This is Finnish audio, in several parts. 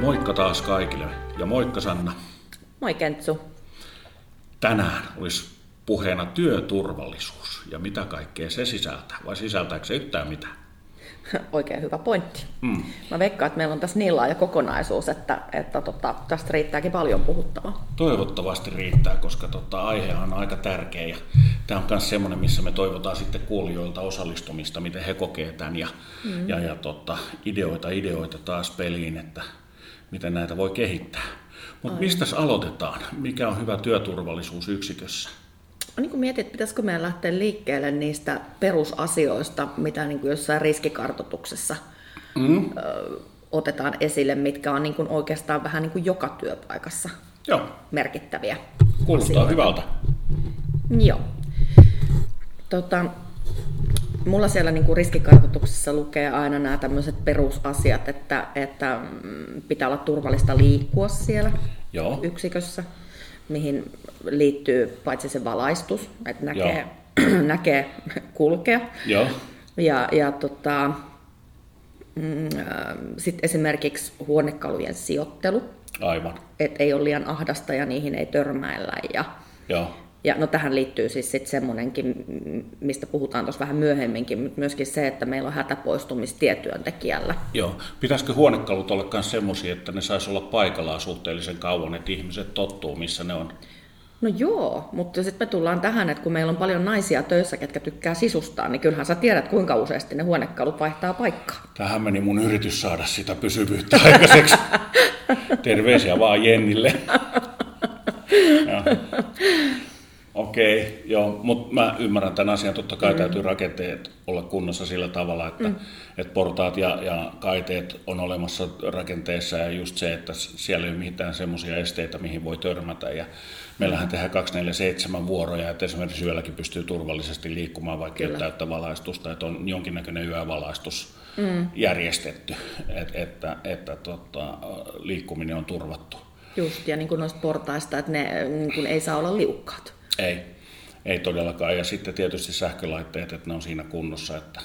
Moikka taas kaikille ja moikka Sanna. Moi Kentsu. Tänään olisi puheena työturvallisuus ja mitä kaikkea se sisältää vai sisältääkö se yhtään mitään? Oikein hyvä pointti. Mm. Mä veikkaan, että meillä on tässä niin laaja kokonaisuus, että, että tota, tästä riittääkin paljon puhuttavaa. Toivottavasti riittää, koska tota, aihe on aika tärkeä ja tämä on myös semmoinen, missä me toivotaan sitten kuulijoilta osallistumista, miten he kokee tämän ja, mm. ja, ja tota, ideoita, ideoita taas peliin, että miten näitä voi kehittää. Mutta mistä aloitetaan? Mikä on hyvä työturvallisuus yksikössä? niin kuin mietit, pitäisikö meidän lähteä liikkeelle niistä perusasioista, mitä niin kuin jossain riskikartoituksessa mm. ö, otetaan esille, mitkä on niin kuin oikeastaan vähän niin kuin joka työpaikassa Joo. merkittäviä Kuulostaa asioita. hyvältä. Joo. Tota, mulla siellä niin kuin riskikartoituksessa lukee aina nämä tämmöiset perusasiat, että, että mm, pitää olla turvallista liikkua siellä Joo. yksikössä mihin liittyy paitsi se valaistus, että näkee, näkee kulkea. Joo. Ja, ja tota, mm, äh, sitten esimerkiksi huonekalujen sijoittelu. Aivan. Että ei ole liian ahdasta ja niihin ei törmäillä. Ja, Joo. Ja no tähän liittyy siis sitten semmoinenkin, mistä puhutaan tuossa vähän myöhemminkin, mutta myöskin se, että meillä on hätäpoistumistietyöntekijällä. Joo. Pitäisikö huonekalut olla myös semmoisia, että ne saisi olla paikallaan suhteellisen kauan, että ihmiset tottuu, missä ne on? No joo, mutta sitten me tullaan tähän, että kun meillä on paljon naisia töissä, ketkä tykkää sisustaa, niin kyllähän sä tiedät, kuinka useasti ne huonekalut vaihtaa paikkaa. Tähän meni mun yritys saada sitä pysyvyyttä aikaiseksi. Terveisiä vaan Jennille. Okei, okay, joo, mutta mä ymmärrän tämän asian. Totta kai mm. täytyy rakenteet olla kunnossa sillä tavalla, että, mm. että portaat ja, ja kaiteet on olemassa rakenteessa ja just se, että siellä ei ole mitään semmoisia esteitä, mihin voi törmätä. Ja meillähän mm. tehdään 247 vuoroja, että esimerkiksi yölläkin pystyy turvallisesti liikkumaan, vaikka ei täyttä valaistusta, että on jonkinnäköinen yövalaistus mm. järjestetty, että, että, että tota, liikkuminen on turvattu. Just, ja niin kuin noista portaista, että ne niin kuin ei saa olla liukkaat. Ei, ei todellakaan. Ja sitten tietysti sähkölaitteet, että ne on siinä kunnossa, että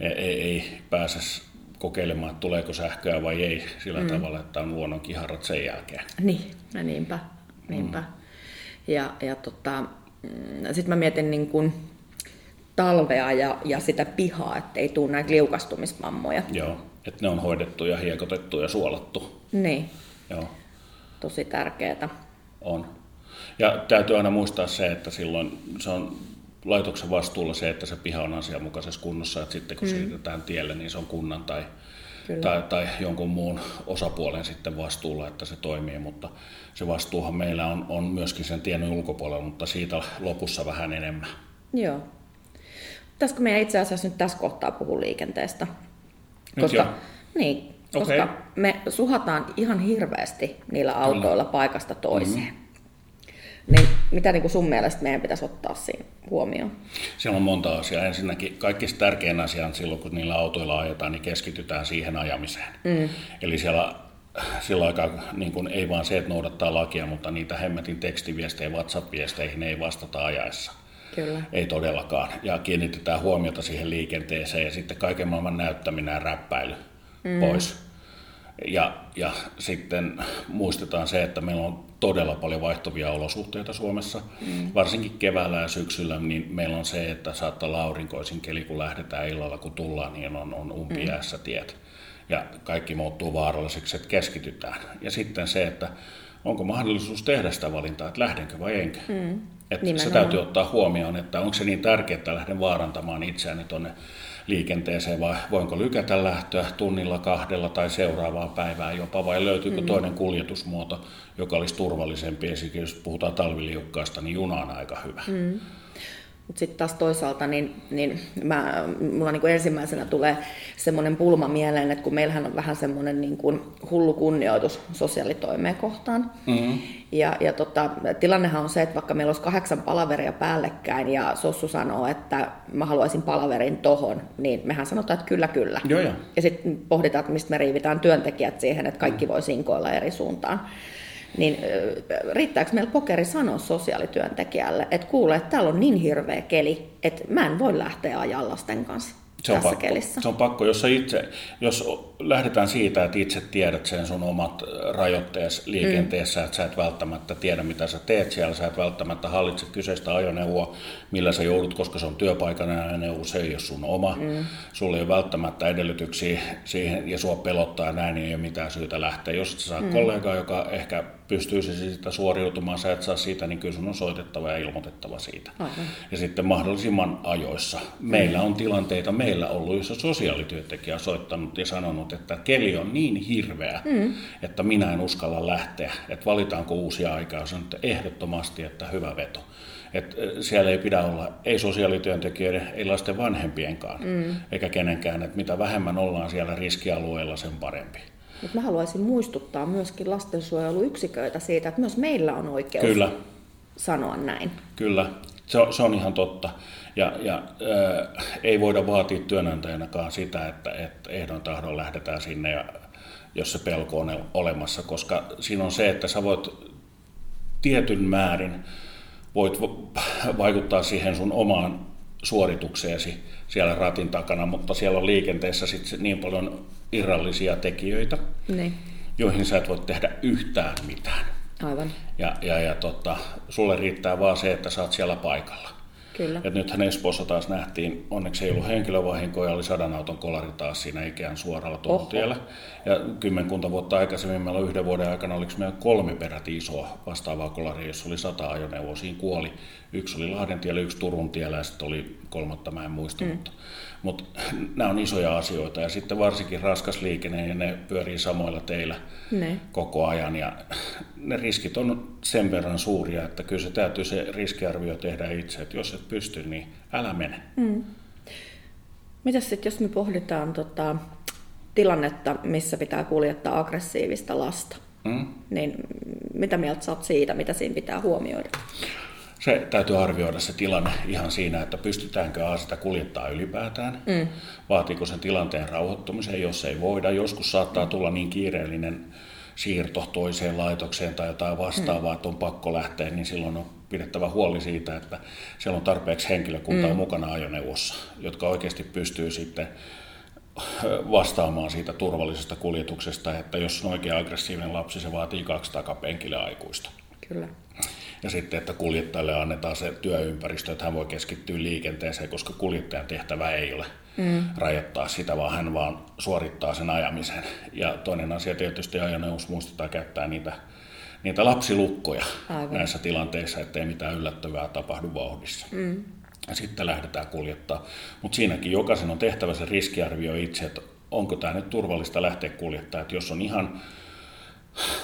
ei, ei, ei pääse kokeilemaan, että tuleeko sähköä vai ei sillä mm. tavalla, että on luonnon kiharat sen jälkeen. Niin, no niinpä. niinpä. Mm. Ja, ja tota, mm, sitten mä mietin niin kun talvea ja, ja sitä pihaa, että ei tule näitä liukastumismammoja. Joo, että ne on hoidettu ja hiekotettu ja suolattu. Niin. Joo. Tosi tärkeää. On. Ja täytyy aina muistaa se, että silloin se on laitoksen vastuulla se, että se piha on asianmukaisessa kunnossa, että sitten kun mm. siirrytään tielle, niin se on kunnan tai, tai, tai jonkun muun osapuolen sitten vastuulla, että se toimii, mutta se vastuuhan meillä on, on myöskin sen tien ulkopuolella, mutta siitä lopussa vähän enemmän. Joo. Pitäisikö meidän itse asiassa nyt tässä kohtaa puhua liikenteestä? Koska, nyt niin, koska okay. me suhataan ihan hirveästi niillä autoilla Kyllä. paikasta toiseen. Mm-hmm. Niin mitä niin kuin sun mielestä meidän pitäisi ottaa siinä huomioon? Siellä on monta asiaa. Ensinnäkin kaikista tärkein asia on silloin, kun niillä autoilla ajetaan, niin keskitytään siihen ajamiseen. Mm. Eli siellä sillä aikaa niin kuin, ei vaan se, että noudattaa lakia, mutta niitä hemmetin tekstiviestejä WhatsApp-viesteihin ei vastata ajaessa. Kyllä. Ei todellakaan. Ja kiinnitetään huomiota siihen liikenteeseen ja sitten kaiken maailman näyttäminen ja räppäily mm. pois. Ja, ja sitten muistetaan se, että meillä on todella paljon vaihtuvia olosuhteita Suomessa. Mm. Varsinkin keväällä ja syksyllä niin meillä on se, että saattaa olla aurinkoisin keli, kun lähdetään illalla, kun tullaan, niin on, on umpiäässä mm. tiet. Ja kaikki muuttuu vaaralliseksi, että keskitytään. Ja sitten se, että onko mahdollisuus tehdä sitä valintaa, että lähdenkö vai enkö. Mm. Että se täytyy ottaa huomioon, että onko se niin tärkeää, että lähden vaarantamaan itseäni tuonne liikenteeseen vai voinko lykätä lähtöä tunnilla, kahdella tai seuraavaan päivään jopa vai löytyykö mm. toinen kuljetusmuoto, joka olisi turvallisempi. Esimerkiksi jos puhutaan talviliukkaasta, niin juna on aika hyvä. Mm. Mutta sitten taas toisaalta, niin, niin mä, mulla niin kuin ensimmäisenä tulee semmoinen pulma mieleen, että kun meillähän on vähän semmoinen niin kuin hullu kunnioitus sosiaalitoimeen kohtaan. Mm-hmm. Ja, ja tota, tilannehan on se, että vaikka meillä olisi kahdeksan palaveria päällekkäin ja Sossu sanoo, että mä haluaisin palaverin tohon, niin mehän sanotaan, että kyllä, kyllä. Joo, joo. Ja sitten pohditaan, että mistä me riivitään työntekijät siihen, että kaikki mm. voi sinkoilla eri suuntaan niin riittääkö meillä pokeri sanoa sosiaalityöntekijälle, että kuule, että täällä on niin hirveä keli, että mä en voi lähteä ajaa lasten kanssa. se on pakko. kelissä. Se on pakko, jos, itse, jos lähdetään siitä, että itse tiedät sen sun omat rajoitteesi liikenteessä, mm. että sä et välttämättä tiedä, mitä sä teet siellä, sä et välttämättä hallitse kyseistä ajoneuvoa, millä sä joudut, koska se on työpaikan ajoneuvo, se ei ole sun oma. Mm. Sulla ei ole välttämättä edellytyksiä siihen, ja sua pelottaa ja näin, niin ei ole mitään syytä lähteä. Jos sä saat mm. kollegaa, joka ehkä pystyisi siitä suoriutumaan, sä et saa siitä, niin kyllä sun on soitettava ja ilmoitettava siitä. Aivan. Ja sitten mahdollisimman ajoissa. Meillä on tilanteita, meillä ollut, jossa sosiaalityöntekijä on soittanut ja sanonut, että keli on niin hirveä, mm. että minä en uskalla lähteä, että valitaanko uusia aikaa. Sanon, että ehdottomasti, että hyvä veto. Että siellä ei pidä olla, ei sosiaalityöntekijöiden, ei lasten vanhempienkaan, mm. eikä kenenkään, että mitä vähemmän ollaan siellä riskialueella, sen parempi. Mutta mä haluaisin muistuttaa myöskin lastensuojeluyksiköitä siitä, että myös meillä on oikeus Kyllä. sanoa näin. Kyllä, se on, se on ihan totta. Ja, ja äh, ei voida vaatia työnantajanakaan sitä, että, että ehdon tahdon lähdetään sinne, ja, jos se pelko on olemassa, koska siinä on se, että sä voit tietyn määrin voit vaikuttaa siihen sun omaan suoritukseesi siellä ratin takana, mutta siellä on liikenteessä sitten niin paljon irrallisia tekijöitä, niin. joihin sä et voi tehdä yhtään mitään. Aivan. Ja, ja, ja tota, sulle riittää vaan se, että sä oot siellä paikalla. Kyllä. Et nythän Espoossa taas nähtiin, onneksi ei ollut henkilövahinkoja, oli sadan auton kolari taas siinä ikään suoralla tuontiellä. Ja kymmenkunta vuotta aikaisemmin meillä yhden vuoden aikana, oliko meillä kolme peräti isoa vastaavaa kolaria, jossa oli sata ajoneuvoa, siinä kuoli. Yksi oli Lahden tiellä, yksi Turun tiellä ja sitten oli kolmatta, mä en muista, mm. mutta mutta nämä on isoja asioita ja sitten varsinkin raskas liikenne ja ne pyörii samoilla teillä ne. koko ajan ja ne riskit on sen verran suuria, että kyllä se täytyy se riskiarvio tehdä itse, että jos et pysty, niin älä mene. Mm. Mitäs sitten, jos me pohditaan tota, tilannetta, missä pitää kuljettaa aggressiivista lasta, mm. niin mitä mieltä sä oot siitä, mitä siinä pitää huomioida? Se täytyy arvioida se tilanne ihan siinä, että pystytäänkö A sitä kuljettaa ylipäätään, mm. vaatiiko sen tilanteen rauhoittumisen, jos ei voida. Joskus saattaa tulla niin kiireellinen siirto toiseen laitokseen tai jotain vastaavaa, mm. että on pakko lähteä, niin silloin on pidettävä huoli siitä, että siellä on tarpeeksi henkilökuntaa mm. mukana ajoneuvossa, jotka oikeasti pystyy sitten vastaamaan siitä turvallisesta kuljetuksesta, että jos on oikein aggressiivinen lapsi, se vaatii kaksi takapenkille aikuista. Kyllä. Ja sitten, että kuljettajalle annetaan se työympäristö, että hän voi keskittyä liikenteeseen, koska kuljettajan tehtävä ei ole mm. rajoittaa sitä, vaan hän vaan suorittaa sen ajamisen. Ja toinen asia tietysti ajoneuvos muistetaan käyttää niitä, niitä lapsilukkoja Aivan. näissä tilanteissa, ettei mitään yllättävää tapahdu vauhdissa. Mm. Ja sitten lähdetään kuljettaa. Mutta siinäkin jokaisen on tehtävä se riskiarvio itse, että onko tämä nyt turvallista lähteä kuljettaa. Että jos on ihan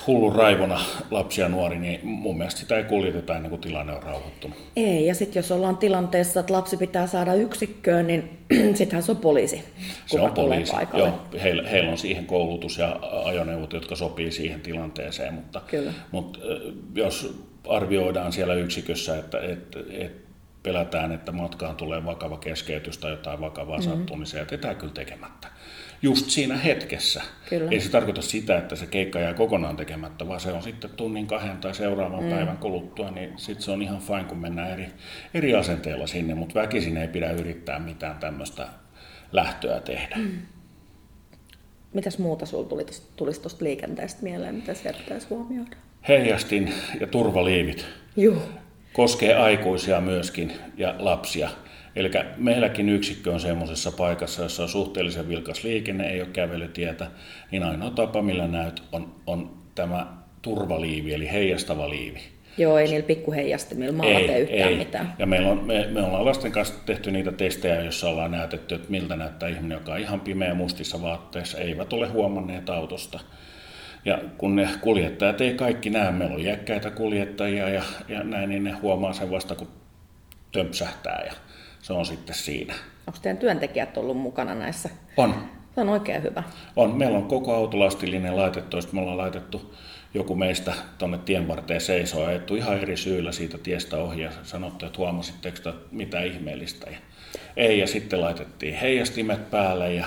hullun raivona lapsia nuori, niin mun mielestä sitä ei kuljeteta ennen kuin tilanne on rauhoittunut. Ei, ja sitten jos ollaan tilanteessa, että lapsi pitää saada yksikköön, niin sittenhän se on poliisi. Se on poliisi, joo. Heillä, heillä on siihen koulutus ja ajoneuvot, jotka sopii siihen tilanteeseen, mutta, Kyllä. mutta jos arvioidaan siellä yksikössä, että, että, että pelätään, että matkaan tulee vakava keskeytys tai jotain vakavaa mm-hmm. sattuu, niin se jätetään kyllä tekemättä just siinä hetkessä. Kyllä. Ei se tarkoita sitä, että se keikka jää kokonaan tekemättä, vaan se on sitten tunnin kahden tai seuraavan mm. päivän kuluttua, niin sitten se on ihan fine, kun mennään eri, eri asenteella sinne, mutta väkisin ei pidä yrittää mitään tämmöistä lähtöä tehdä. Mm. Mitäs muuta sinulla tulisi tuosta liikenteestä mieleen, mitä sieltä pitäisi huomioida? Heijastin ja turvaliivit. Joo. Koskee aikuisia myöskin ja lapsia. Eli meilläkin yksikkö on semmoisessa paikassa, jossa on suhteellisen vilkas liikenne, ei ole kävelytietä, niin ainoa tapa, millä näyt, on, on tämä turvaliivi, eli heijastava liivi. Joo, ei niillä pikkuheijastimilla maalata ei, yhtään ei. mitään. Ja meillä on, me, me ollaan lasten kanssa tehty niitä testejä, joissa ollaan näytetty, että miltä näyttää ihminen, joka on ihan pimeä mustissa vaatteissa, eivät ole huomanneet autosta. Ja kun ne kuljettajat ei kaikki näe, meillä on jäkkäitä kuljettajia ja, ja näin, niin ne huomaa sen vasta, kun tömpsähtää. Ja se on sitten siinä. Onko teidän työntekijät ollut mukana näissä? On. Se on oikein hyvä. On. Meillä on koko autolastillinen laitettu, me ollaan laitettu joku meistä tuonne tien varteen seisoo ajettu ihan eri syyllä siitä tiestä ohi ja sanottu, että huomasitteko että mitä ihmeellistä. Ja ei, ja sitten laitettiin heijastimet päälle ja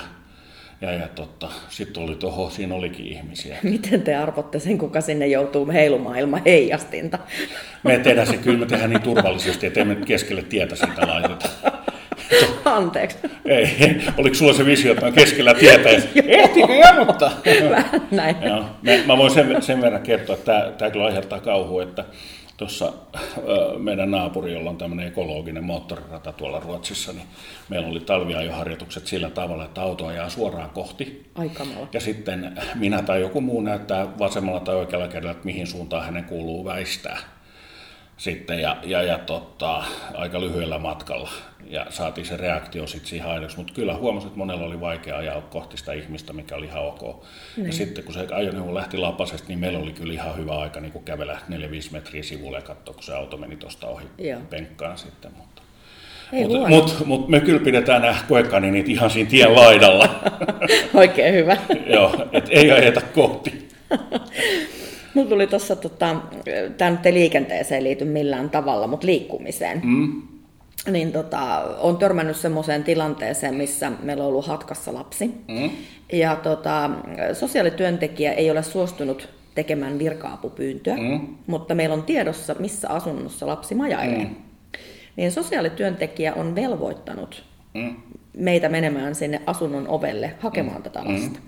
ja, ja totta, sitten oli tuohon, siinä olikin ihmisiä. Miten te arvotte sen, kuka sinne joutuu heilumaan ilman heijastinta? Me tehdään se, kyllä me tehdään niin turvallisesti, että emme keskelle tietä sitä laiteta. Anteeksi. Ei, oliko sulla se visio, että mä keskellä tietä, ehtikö jarruttaa? Vähän näin. Joo. Mä, mä voin sen, sen verran kertoa, että tämä, tämä kyllä aiheuttaa kauhua, että tuossa meidän naapuri, jolla on tämmöinen ekologinen moottorirata tuolla Ruotsissa, niin meillä oli talviajoharjoitukset sillä tavalla, että auto ajaa suoraan kohti. Aikamalla. Ja sitten minä tai joku muu näyttää vasemmalla tai oikealla kädellä, että mihin suuntaan hänen kuuluu väistää sitten ja, ja, ja tota, aika lyhyellä matkalla. Ja saatiin se reaktio sitten siihen aidoksi, mutta kyllä huomasin, että monella oli vaikea ajaa kohti sitä ihmistä, mikä oli ihan ok. Niin. Ja sitten kun se ajoneuvo lähti lapasesta, niin meillä oli kyllä ihan hyvä aika niin kävellä 4-5 metriä sivulle ja katsoa, kun se auto meni tuosta ohi Joo. penkkaan sitten. Mutta mutta mut, mut me kyllä pidetään nämä koekaninit ihan siinä tien laidalla. Oikein hyvä. Joo, et ei ajeta kohti. Mulla tuli tuossa, tota, tämä nyt ei liikenteeseen liity millään tavalla, mutta liikkumiseen. Mm. Niin tota, on törmännyt semmoiseen tilanteeseen, missä meillä on ollut hatkassa lapsi. Mm. Ja tota, sosiaalityöntekijä ei ole suostunut tekemään virka-apupyyntöä, mm. mutta meillä on tiedossa, missä asunnossa lapsi majailee. Mm. Niin sosiaalityöntekijä on velvoittanut mm. meitä menemään sinne asunnon ovelle hakemaan mm. tätä lasta. Mm.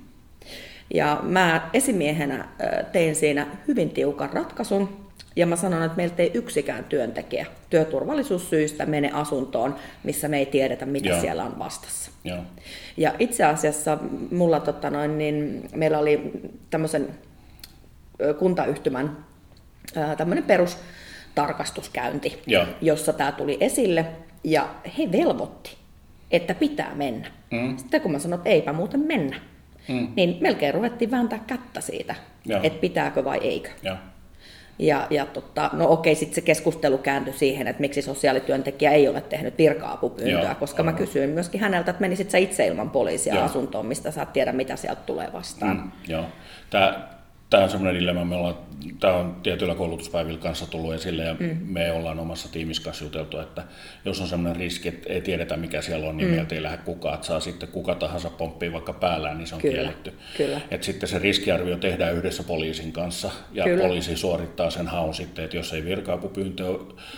Ja mä esimiehenä tein siinä hyvin tiukan ratkaisun, ja mä sanon, että meiltä ei yksikään työntekijä työturvallisuussyistä mene asuntoon, missä me ei tiedetä, mitä Joo. siellä on vastassa. Joo. Ja itse asiassa mulla, tota noin, niin meillä oli tämmöisen kuntayhtymän tämmöinen perustarkastuskäynti, Joo. jossa tämä tuli esille, ja he velvoitti, että pitää mennä. Mm. Sitten kun mä sanoin, että eipä muuten mennä, mm. niin melkein ruvettiin vääntää kättä siitä, että pitääkö vai eikö. Ja. Ja, ja totta, no okei, sitten se keskustelu kääntyi siihen, että miksi sosiaalityöntekijä ei ole tehnyt virka-apupyyntöä, Joo, koska aivan. mä kysyin myöskin häneltä, että menisit sä itse ilman poliisia Joo. asuntoon, mistä sä tiedä, mitä sieltä tulee vastaan. Mm, joo. Tämä, tämä on semmoinen dilemma, me ollaan tämä on tietyillä koulutuspäivillä kanssa tullut esille ja mm. me ollaan omassa tiimissä kanssa juteltu, että jos on sellainen riski, että ei tiedetä mikä siellä on, niin mm. meiltä ei lähde kukaan, että saa sitten kuka tahansa pomppia vaikka päällään, niin se on kyllä, kielletty. Kyllä. Et sitten se riskiarvio tehdään yhdessä poliisin kanssa ja kyllä. poliisi suorittaa sen haun sitten, että jos ei virka-apupyyntö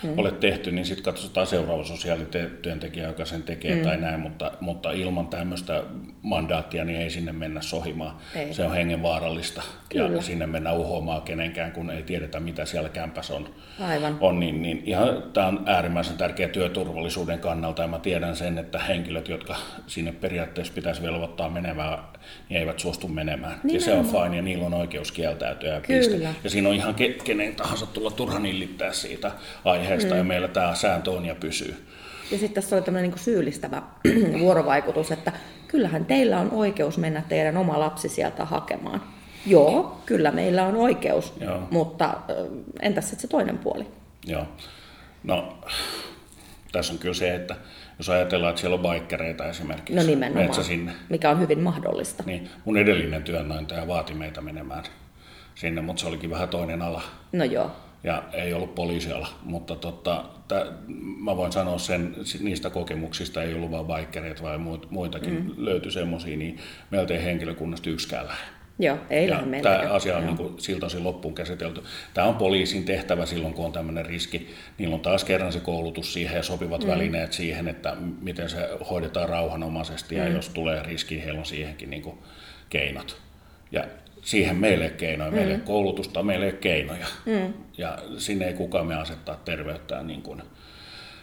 mm. ole tehty, niin sitten katsotaan seuraava sosiaalityöntekijä, joka sen tekee mm. tai näin, mutta, mutta ilman tämmöistä mandaattia niin ei sinne mennä sohimaan. Ei. Se on hengenvaarallista kyllä. ja sinne mennä uhoamaan kenen mitenkään, kun ei tiedetä, mitä siellä kämpässä on. Aivan. on niin, niin ihan, tämä on äärimmäisen tärkeä työturvallisuuden kannalta, ja mä tiedän sen, että henkilöt, jotka sinne periaatteessa pitäisi velvoittaa menemään, niin eivät suostu menemään. Nimenomaan. Ja se on fine, ja niillä on oikeus kieltäytyä. Ja, piste. ja siinä on ihan ke- kenen tahansa tulla turhan illittää siitä aiheesta, mm. ja meillä tämä sääntö on ja pysyy. Ja sitten tässä oli tämmöinen niin syyllistävä vuorovaikutus, että kyllähän teillä on oikeus mennä teidän oma lapsi sieltä hakemaan. Joo, kyllä meillä on oikeus, Joo. mutta entäs sitten se toinen puoli? Joo. No, tässä on kyllä se, että jos ajatellaan, että siellä on baikkereita esimerkiksi. No nimenomaan, sinne. mikä on hyvin mahdollista. Niin, mun edellinen työnantaja vaati meitä menemään sinne, mutta se olikin vähän toinen ala. No joo. Ja ei ollut poliisiala, mutta tota, tä, mä voin sanoa sen, niistä kokemuksista ei ollut vain baikkereita, vaan muitakin mm. löytyi semmoisia, niin meiltä ei henkilökunnasta yksikään lähde. Joo, ei ja tämä asia on niin kuin siltä osin loppuun käsitelty. Tämä on poliisin tehtävä silloin, kun on tämmöinen riski. Niillä on taas kerran se koulutus siihen ja sopivat mm. välineet siihen, että miten se hoidetaan rauhanomaisesti ja mm. jos tulee riski, heillä on siihenkin niin kuin keinot. Ja siihen meille keinoja, mm. meille koulutusta, meille keinoja. Mm. Ja sinne ei kukaan me asettaa terveyttään niin kuin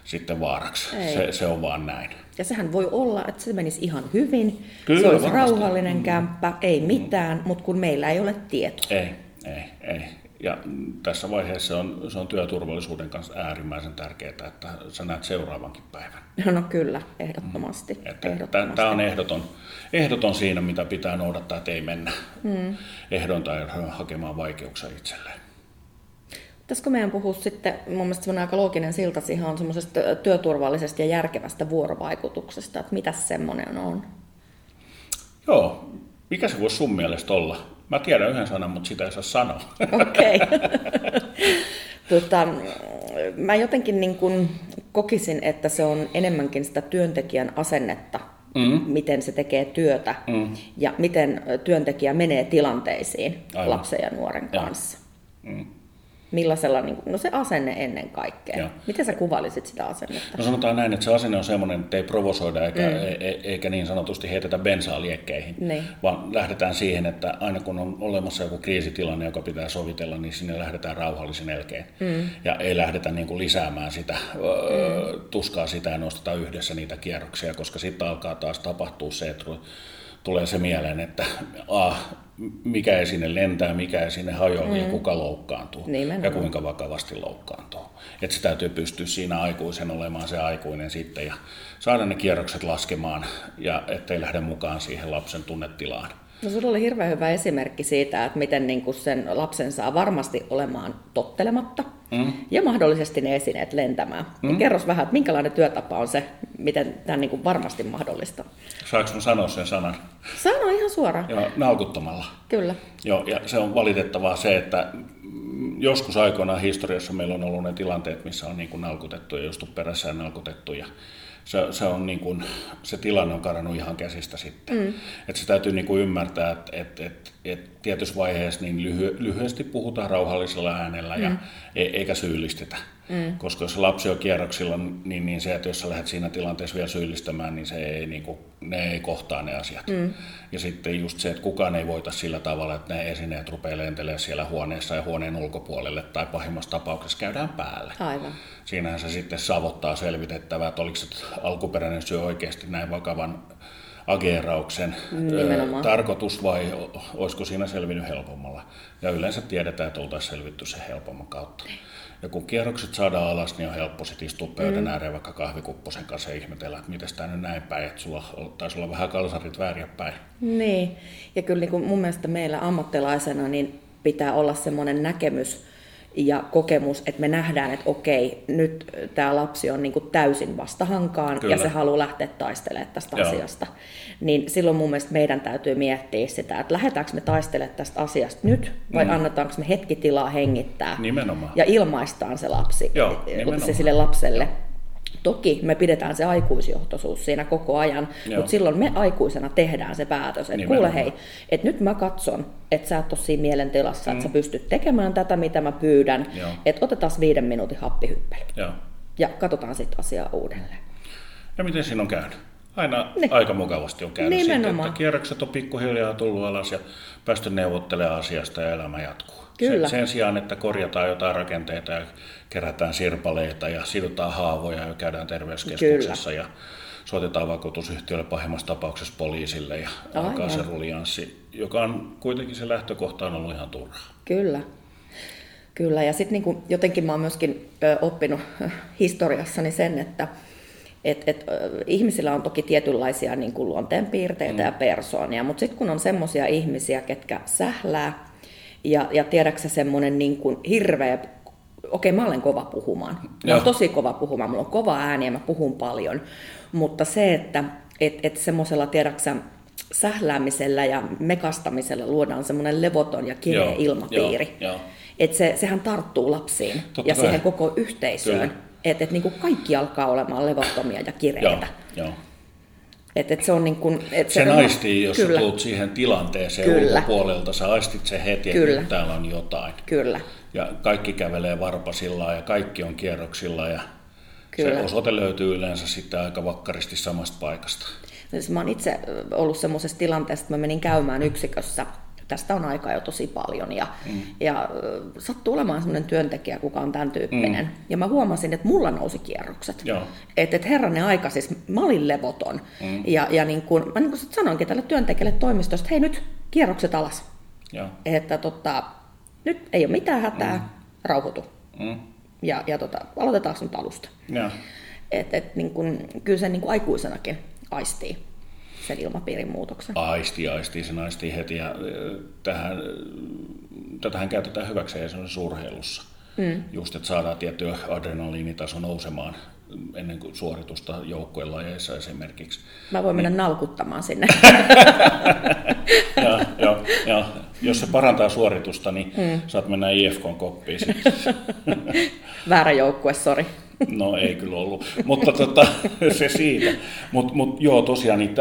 sitten vaaraksi. Se, se on vaan näin. Ja sehän voi olla, että se menisi ihan hyvin, Kyllä, se olisi varmasti. rauhallinen mm. kämppä, ei mitään, mm. mutta kun meillä ei ole tietoa. Ei, ei, ei. Ja tässä vaiheessa on, se on työturvallisuuden kanssa äärimmäisen tärkeää, että sä näet seuraavankin päivän. No, no kyllä, ehdottomasti. Mm. Että ehdottomasti. Tämä on ehdoton, ehdoton siinä, mitä pitää noudattaa, että ei mennä mm. ehdon tai hakemaan vaikeuksia itselleen. Pitäisikö meidän puhua sitten, mun mielestä semmoinen aika looginen silta siihen on semmoisesta työturvallisesta ja järkevästä vuorovaikutuksesta, että mitä semmoinen on? Joo, mikä se voisi sun mielestä olla? Mä tiedän yhden sanan, mutta sitä ei saa sanoa. Okei. Okay. tota, mä jotenkin niin kuin kokisin, että se on enemmänkin sitä työntekijän asennetta, mm. miten se tekee työtä mm. ja miten työntekijä menee tilanteisiin Aivan. lapsen ja nuoren kanssa. Mm. Millaisella, niin kuin, no se asenne ennen kaikkea. Joo. Miten sä kuvailisit sitä asennetta? No sanotaan näin, että se asenne on semmoinen, että ei provosoida eikä, mm. e- e- eikä niin sanotusti heitetä bensaa liekkeihin, Niin. vaan lähdetään siihen, että aina kun on olemassa joku kriisitilanne, joka pitää sovitella, niin sinne lähdetään rauhallisin elkein. Mm. Ja ei lähdetä niin kuin lisäämään sitä öö, tuskaa sitä ja nosteta yhdessä niitä kierroksia, koska sitten alkaa taas tapahtua se, että tulee se mieleen, että a, mikä esine lentää, mikä esine hajoaa mm. ja kuka loukkaantuu Nimenomaan. ja kuinka vakavasti loukkaantuu. Että se täytyy pystyä siinä aikuisen olemaan se aikuinen sitten ja saada ne kierrokset laskemaan ja ettei lähde mukaan siihen lapsen tunnetilaan. No sulla oli hirveän hyvä esimerkki siitä, että miten niin kuin sen lapsen saa varmasti olemaan tottelematta mm. ja mahdollisesti ne esineet lentämään. Mm. Kerros vähän, että minkälainen työtapa on se, miten tämä niin kuin varmasti mahdollista. Saanko mä sanoa sen sanan? Sano ihan suoraan. Joo, naukuttamalla. Kyllä. Joo, ja se on valitettavaa se, että joskus aikoinaan historiassa meillä on ollut ne tilanteet, missä on niin kuin nalkutettu ja justu perässä ja nalkutettu ja se, se, on niin kuin, se tilanne on karannut ihan käsistä sitten. Mm. Et se täytyy niin kuin ymmärtää, että et, et, et tietyssä vaiheessa niin lyhy, lyhyesti puhutaan rauhallisella äänellä mm. ja e, eikä syyllistetä. Mm. Koska jos lapsi on kierroksilla, niin, niin se, että jos sä lähdet siinä tilanteessa vielä syyllistämään, niin se ei, niin kuin, ne ei kohtaa ne asiat. Mm. Ja sitten just se, että kukaan ei voita sillä tavalla, että ne esineet rupeaa lentelemään siellä huoneessa ja huoneen ulkopuolelle tai pahimmassa tapauksessa käydään päälle. Aivan. Siinähän se sitten savottaa selvitettävää, että oliko se alkuperäinen syö oikeasti näin vakavan ageerauksen Nimenomaan. tarkoitus vai olisiko siinä selvinnyt helpommalla. Ja yleensä tiedetään, että oltaisiin selvitty se helpomman kautta. Ja kun kierrokset saadaan alas, niin on helppo sitten istua pöydän mm. ääreen vaikka kahvikupposen kanssa ja ihmetellä, että miten tämä nyt näin päin, että sulla taisi olla vähän kalsarit vääriä päin. Niin, ja kyllä niin kuin mun mielestä meillä ammattilaisena niin pitää olla semmoinen näkemys ja kokemus, että me nähdään, että okei, nyt tämä lapsi on niin kuin täysin vastahankaan Kyllä. ja se haluaa lähteä taistelemaan tästä Joo. asiasta. Niin silloin mun mielestä meidän täytyy miettiä sitä, että lähdetäänkö me taistelemaan tästä asiasta nyt vai mm. annetaanko me hetki tilaa hengittää Nimenomaan. ja ilmaistaan se lapsi, Joo, se sille lapselle. Toki me pidetään se aikuisjohtoisuus siinä koko ajan, Joo. mutta silloin me aikuisena tehdään se päätös, että kuule hei, että nyt mä katson, että sä et ole siinä mielentilassa, mm. että sä pystyt tekemään tätä, mitä mä pyydän, Joo. että otetaan viiden minuutin happihyppely Joo. ja katsotaan sitten asiaa uudelleen. Ja miten siinä on käynyt? Aina Niin. aika mukavasti on käynyt sitten, Nimenomaan. että kierrokset on pikkuhiljaa tullut alas ja päästy neuvottelemaan asiasta ja elämä jatkuu. Kyllä. Sen, sen sijaan, että korjataan jotain rakenteita ja kerätään sirpaleita ja sidotaan haavoja ja käydään terveyskeskuksessa ja soitetaan vakuutusyhtiölle pahimmassa tapauksessa poliisille ja Aivan. alkaa se rulianssi, joka on kuitenkin se lähtökohta on ollut ihan turhaa. Kyllä. Kyllä, ja sitten niinku, jotenkin mä oon myöskin oppinut historiassani sen, että et, et, ihmisillä on toki tietynlaisia niin kuin luonteenpiirteitä mm. ja persoonia, mutta sitten kun on semmoisia ihmisiä, ketkä sählää, ja, ja tiedäksä semmoinen niin kuin hirveä, okei mä olen kova puhumaan, mä Joo. olen tosi kova puhumaan, mulla on kova ääni ja mä puhun paljon, mutta se, että et, et semmoisella tiedäksä sähläämisellä ja mekastamisella luodaan semmoinen levoton ja kireä Joo, ilmapiiri. joo, joo. Että se, sehän tarttuu lapsiin Totta ja kai. siihen koko yhteisöön. Että et niinku kaikki alkaa olemaan levottomia ja kireitä. joo. Että et se on niin kuin, et Se naistii, jos kyllä, tulet siihen tilanteeseen Kyllä. ulkopuolelta, sä aistit sen heti, että Kyllä. nyt täällä on jotain. Kyllä, Ja kaikki kävelee varpasilla ja kaikki on kierroksilla ja Kyllä. se osoite löytyy yleensä sitten aika vakkaristi samasta paikasta. Mä oon itse ollut semmoisessa tilanteessa, että mä menin käymään yksikössä. Tästä on aikaa jo tosi paljon. Ja, mm. ja sattuu olemaan semmoinen työntekijä, kuka on tämän tyyppinen. Mm. Ja mä huomasin, että mulla nousi kierrokset. Että et herranen aika, siis mä olin levoton. Mm. Ja, ja niin kun, mä niin kun sit sanoinkin tälle työntekijälle toimistosta, että hei nyt kierrokset alas. Joo. Että tota, nyt ei ole mitään hätää, mm. rauhoitu. Mm. Ja, ja tota, aloitetaanko nyt alusta. Joo. Et, et, niin kun, kyllä se niin kun aikuisenakin aistii sen ilmapiirin muutoksen. Aisti, aisti, se naistii heti ja tähän, tätähän käytetään hyväkseen esimerkiksi urheilussa. Mm. Just, että saadaan tietty adrenaliinitaso nousemaan ennen kuin suoritusta joukkueen lajeissa esimerkiksi. Mä voin mennä nalkuttamaan sinne. ja, ja, ja, jos se parantaa suoritusta, niin mm. saat mennä IFKn koppiin sitten. Väärä joukkue, sori. No ei kyllä ollut, mutta tota, se siitä. Mutta mut, joo, tosiaan, niin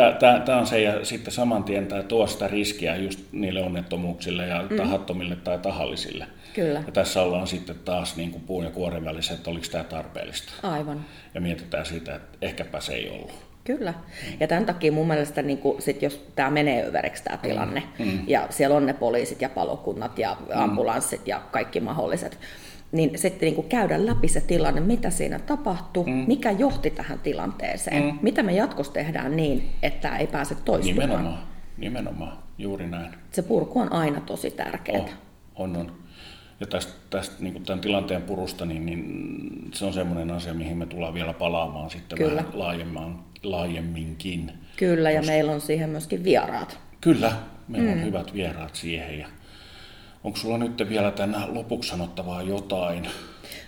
tämä on se, ja sitten saman tien tämä tuo sitä riskiä just niille onnettomuuksille ja mm. tahattomille tai tahallisille. Kyllä. Ja tässä ollaan sitten taas niin kuin puun ja kuoren välissä, että oliko tämä tarpeellista. Aivan. Ja mietitään sitä, että ehkäpä se ei ollut. Kyllä. Ja tämän takia mun mielestä, niin kun, sit jos tämä menee överiksi tämä tilanne, mm. Mm. ja siellä on ne poliisit ja palokunnat ja ambulanssit mm. ja kaikki mahdolliset, niin sitten niin kuin käydä läpi se tilanne, mitä siinä tapahtui, mm. mikä johti tähän tilanteeseen, mm. mitä me jatkossa tehdään niin, että ei pääse toistumaan. Nimenomaan, nimenomaan, juuri näin. Se purku on aina tosi tärkeää. Oh, on, on. Ja tästä, tästä niin kuin tämän tilanteen purusta, niin, niin se on semmoinen asia, mihin me tullaan vielä palaamaan sitten Kyllä. vähän laajemman, laajemminkin. Kyllä, ja Koska... meillä on siihen myöskin vieraat. Kyllä, meillä mm. on hyvät vieraat siihen. Ja onko sulla nyt vielä tänään lopuksi sanottavaa jotain?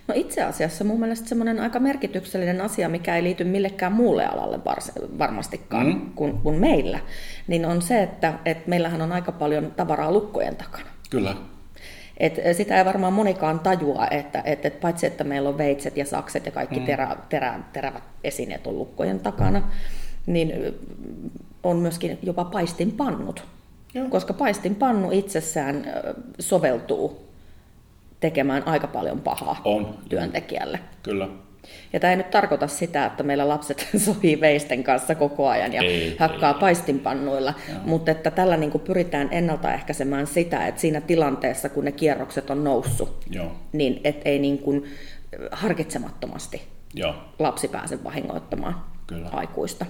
No itse asiassa mun mielestä semmoinen aika merkityksellinen asia, mikä ei liity millekään muulle alalle varmastikaan mm. kuin, kuin meillä, niin on se, että, että meillähän on aika paljon tavaraa lukkojen takana. Kyllä. Et sitä ei varmaan monikaan tajua, että, että, että paitsi että meillä on veitset ja sakset ja kaikki mm. terä, terä, terävät esineet on lukkojen takana, niin on myöskin jopa paistinpannut. Joo. Koska paistinpannu itsessään soveltuu tekemään aika paljon pahaa on. työntekijälle. Kyllä. Ja tämä ei nyt tarkoita sitä, että meillä lapset sopii veisten kanssa koko ajan ja ei, hakkaa ei, paistinpannuilla, Joo. mutta että tällä niin kuin pyritään ennaltaehkäisemään sitä, että siinä tilanteessa, kun ne kierrokset on noussut, Joo. niin et ei niin kuin harkitsemattomasti Joo. lapsi pääse vahingoittamaan Kyllä. aikuista.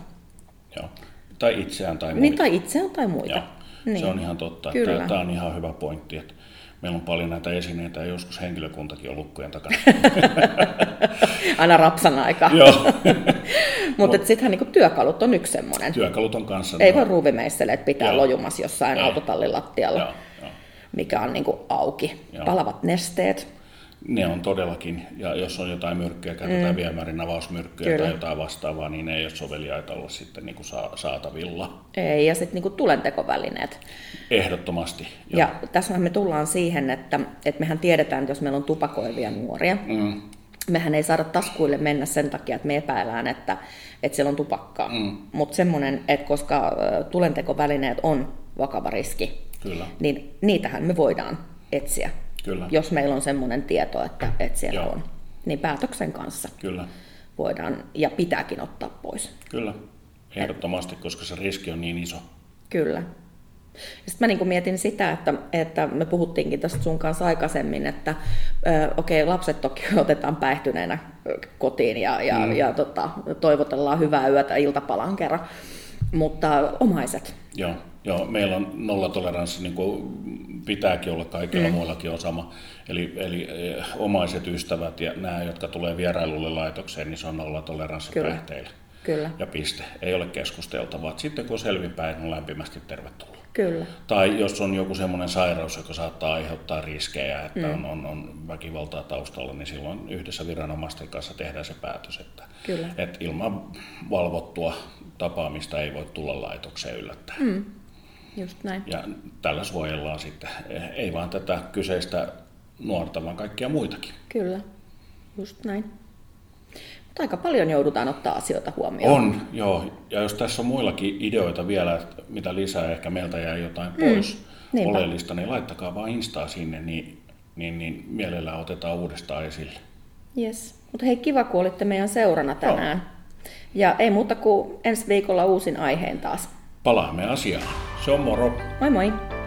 Joo. Tai itseään tai muita. Niin, tai itseään tai muita. Joo. Niin. Se on ihan totta. Kyllä. Tämä on ihan hyvä pointti, että meillä on paljon näitä esineitä ja joskus henkilökuntakin on lukkojen takana. Aina rapsan aikaa. Joo. Mutta no. sittenhän niinku työkalut on yksi semmoinen. Työkalut on kanssa. Ei voi ruuvimeisselle, että pitää Joo. lojumassa jossain Ei. autotallin lattialla, Joo. mikä on niinku auki. Joo. Palavat nesteet ne on todellakin, ja jos on jotain myrkkyä, käytetään mm. viemärin avausmyrkkyä Kyllä. tai jotain vastaavaa, niin ne ei ole soveliaita olla sitten niin kuin saatavilla. Ei, ja sitten niin tulentekovälineet. Ehdottomasti. Jo. Ja tässä me tullaan siihen, että, että mehän tiedetään, että jos meillä on tupakoivia nuoria, mm. mehän ei saada taskuille mennä sen takia, että me epäillään, että, että siellä on tupakkaa. Mm. Mutta semmoinen, että koska tulentekovälineet on vakava riski, Kyllä. niin niitähän me voidaan etsiä Kyllä. jos meillä on semmoinen tieto, että, että siellä Joo. on. Niin päätöksen kanssa Kyllä. voidaan ja pitääkin ottaa pois. Kyllä, ehdottomasti, Et, koska se riski on niin iso. Kyllä. Sitten mä niin mietin sitä, että, että me puhuttiinkin tästä sun kanssa aikaisemmin, että okei, okay, lapset toki otetaan päihtyneenä kotiin ja, ja, mm. ja tota, toivotellaan hyvää yötä iltapalan kerran, mutta omaiset. Joo. Joo, meillä on nollatoleranssi, niin kuin pitääkin olla, kaikilla mm. muillakin on sama. Eli, eli eh, omaiset ystävät ja nämä, jotka tulee vierailulle laitokseen, niin se on nollatoleranssi Kyllä. päihteille. Kyllä. Ja piste. Ei ole keskusteltavaa. Sitten kun on selvinpäin, on lämpimästi tervetullut. Kyllä. Tai jos on joku semmoinen sairaus, joka saattaa aiheuttaa riskejä, että mm. on, on, on väkivaltaa taustalla, niin silloin yhdessä viranomaisten kanssa tehdään se päätös, että, Kyllä. että ilman valvottua tapaamista ei voi tulla laitokseen yllättäen. Mm. Just näin. Ja tällä suojellaan sitten, ei vaan tätä kyseistä nuorta, vaan kaikkia muitakin. Kyllä, just näin. Mutta aika paljon joudutaan ottaa asioita huomioon. On, joo. Ja jos tässä on muillakin ideoita vielä, mitä lisää ehkä meiltä jää jotain mm. pois mm, oleellista, niin laittakaa vaan Instaa sinne, niin, niin, niin mielellään otetaan uudestaan esille. Yes. Mutta hei, kiva kun olitte meidän seurana tänään. Joo. Ja ei muuta kuin ensi viikolla uusin aiheen taas palaamme asiaan. Se on moro. Moi moi.